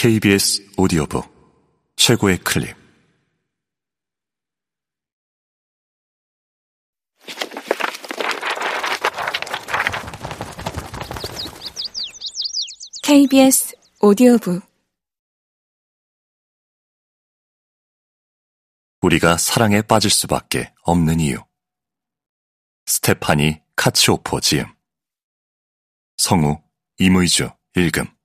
KBS 오디오북 최고의 클립. KBS 오디오북. 우리가 사랑에 빠질 수밖에 없는 이유. 스테파니 카치오포 지음. 성우 이무이주 읽음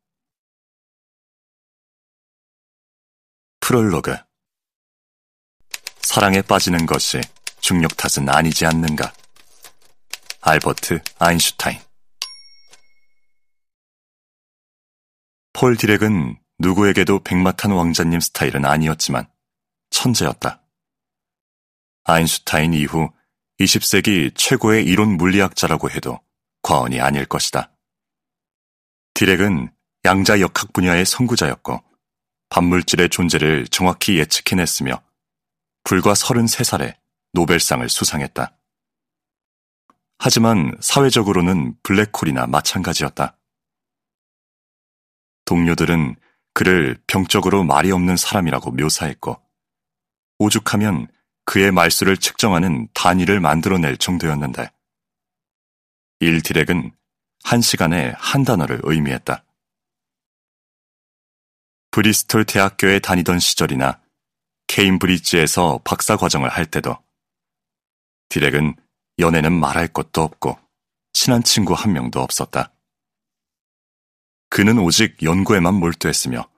프롤로그 사랑에 빠지는 것이 중력 탓은 아니지 않는가 알버트 아인슈타인 폴 디렉은 누구에게도 백마탄 왕자님 스타일은 아니었지만 천재였다. 아인슈타인 이후 20세기 최고의 이론 물리학자라고 해도 과언이 아닐 것이다. 디렉은 양자 역학 분야의 선구자였고 반물질의 존재를 정확히 예측해냈으며 불과 33살에 노벨상을 수상했다. 하지만 사회적으로는 블랙홀이나 마찬가지였다. 동료들은 그를 병적으로 말이 없는 사람이라고 묘사했고, 오죽하면 그의 말수를 측정하는 단위를 만들어낼 정도였는데, 일디렉은 한 시간에 한 단어를 의미했다. 브리스톨 대학교에 다니던 시절이나 케임브리지에서 박사 과정을 할 때도 디렉은 연애는 말할 것도 없고 친한 친구 한 명도 없었다. 그는 오직 연구에만 몰두했으며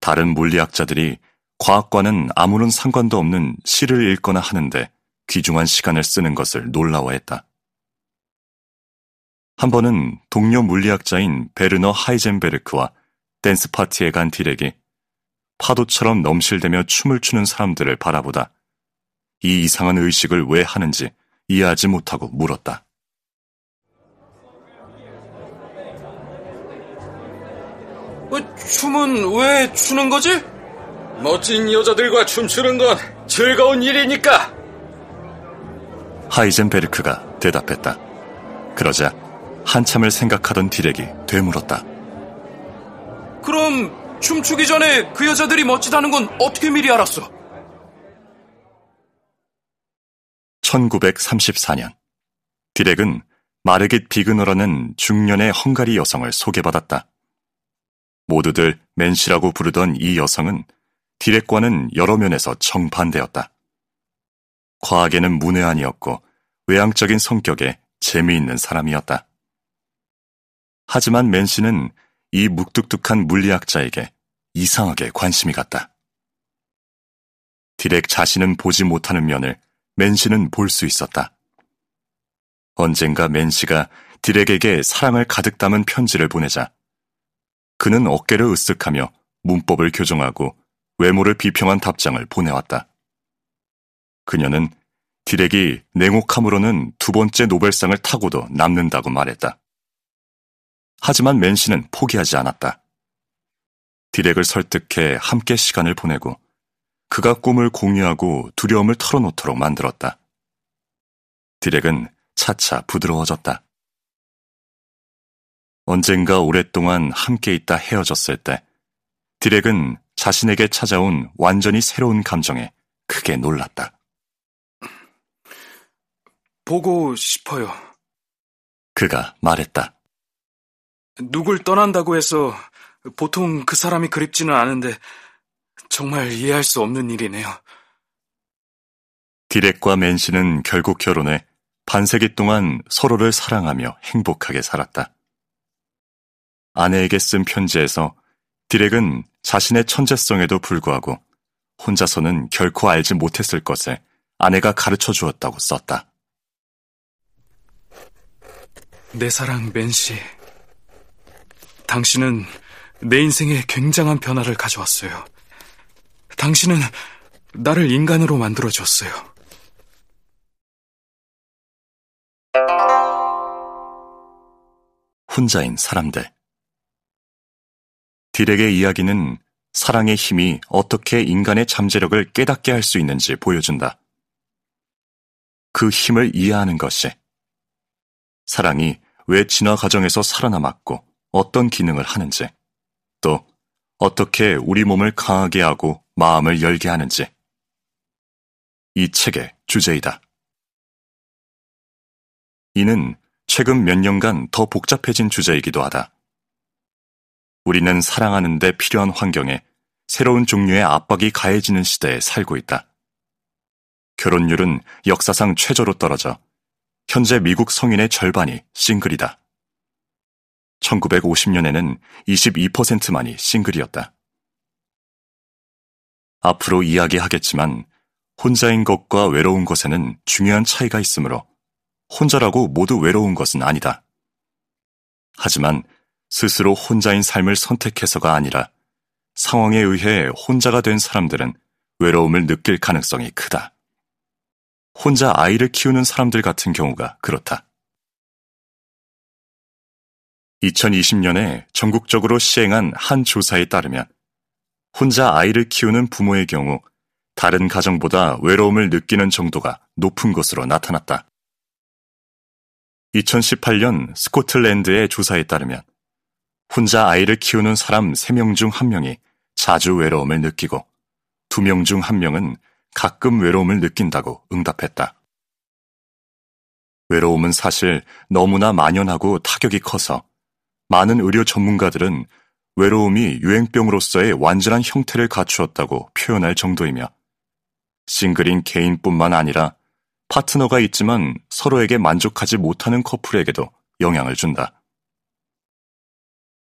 다른 물리학자들이 과학과는 아무런 상관도 없는 시를 읽거나 하는데 귀중한 시간을 쓰는 것을 놀라워했다. 한 번은 동료 물리학자인 베르너 하이젠베르크와 댄스 파티에 간 디렉이 파도처럼 넘실대며 춤을 추는 사람들을 바라보다 이 이상한 의식을 왜 하는지 이해하지 못하고 물었다. 어, 춤은 왜 추는 거지? 멋진 여자들과 춤추는 건 즐거운 일이니까. 하이젠베르크가 대답했다. 그러자 한참을 생각하던 디렉이 되물었다. 춤추기 전에 그 여자들이 멋지다는 건 어떻게 미리 알았어? 1934년 디렉은 마르깃 비그너라는 중년의 헝가리 여성을 소개받았다. 모두들 맨시라고 부르던 이 여성은 디렉과는 여러 면에서 정반대였다. 과학에는 문외한이었고 외향적인 성격에 재미있는 사람이었다. 하지만 맨시는 이 묵뚝뚝한 물리학자에게 이상하게 관심이 갔다. 디렉 자신은 보지 못하는 면을 맨시는 볼 수 있었다. 언젠가 맨시가 디렉에게 사랑을 가득 담은 편지를 보내자 그는 어깨를 으쓱하며 문법을 교정하고 외모를 비평한 답장을 보내왔다. 그녀는 디렉이 냉혹함으로는 두 번째 노벨상을 타고도 남는다고 말했다. 하지만 맨시는 포기하지 않았다. 디렉을 설득해 함께 시간을 보내고 그가 꿈을 공유하고 두려움을 털어놓도록 만들었다. 디렉은 차차 부드러워졌다. 언젠가 오랫동안 함께 있다 헤어졌을 때 디렉은 자신에게 찾아온 완전히 새로운 감정에 크게 놀랐다. 보고 싶어요. 그가 말했다. 누굴 떠난다고 해서 보통 그 사람이 그립지는 않은데 정말 이해할 수 없는 일이네요. 디렉과 맨시는 결국 결혼해 반세기 동안 서로를 사랑하며 행복하게 살았다. 아내에게 쓴 편지에서 디렉은 자신의 천재성에도 불구하고 혼자서는 결코 알지 못했을 것을 아내가 가르쳐 주었다고 썼다. 내 사랑 맨시. 당신은 내 인생에 굉장한 변화를 가져왔어요. 당신은 나를 인간으로 만들어줬어요. 혼자인 사람들. 디렉의 이야기는 사랑의 힘이 어떻게 인간의 잠재력을 깨닫게 할 수 있는지 보여준다. 그 힘을 이해하는 것이 사랑이 왜 진화 과정에서 살아남았고 어떤 기능을 하는지 또 어떻게 우리 몸을 강하게 하고 마음을 열게 하는지. 이 책의 주제이다. 이는 최근 몇 년간 더 복잡해진 주제이기도 하다. 우리는 사랑하는데 필요한 환경에 새로운 종류의 압박이 가해지는 시대에 살고 있다. 결혼율은 역사상 최저로 떨어져 현재 미국 성인의 절반이 싱글이다. 1950년에는 22%만이 싱글이었다. 앞으로 이야기하겠지만 혼자인 것과 외로운 것에는 중요한 차이가 있으므로 혼자라고 모두 외로운 것은 아니다. 하지만 스스로 혼자인 삶을 선택해서가 아니라 상황에 의해 혼자가 된 사람들은 외로움을 느낄 가능성이 크다. 혼자 아이를 키우는 사람들 같은 경우가 그렇다. 2020년에 전국적으로 시행한 한 조사에 따르면 혼자 아이를 키우는 부모의 경우 다른 가정보다 외로움을 느끼는 정도가 높은 것으로 나타났다. 2018년 스코틀랜드의 조사에 따르면 혼자 아이를 키우는 사람 3명 중 1명이 자주 외로움을 느끼고 2명 중 1명은 가끔 외로움을 느낀다고 응답했다. 외로움은 사실 너무나 만연하고 타격이 커서 많은 의료 전문가들은 외로움이 유행병으로서의 완전한 형태를 갖추었다고 표현할 정도이며 싱글인 개인뿐만 아니라 파트너가 있지만 서로에게 만족하지 못하는 커플에게도 영향을 준다.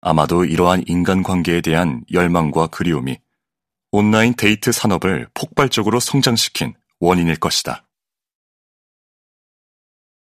아마도 이러한 인간관계에 대한 열망과 그리움이 온라인 데이트 산업을 폭발적으로 성장시킨 원인일 것이다.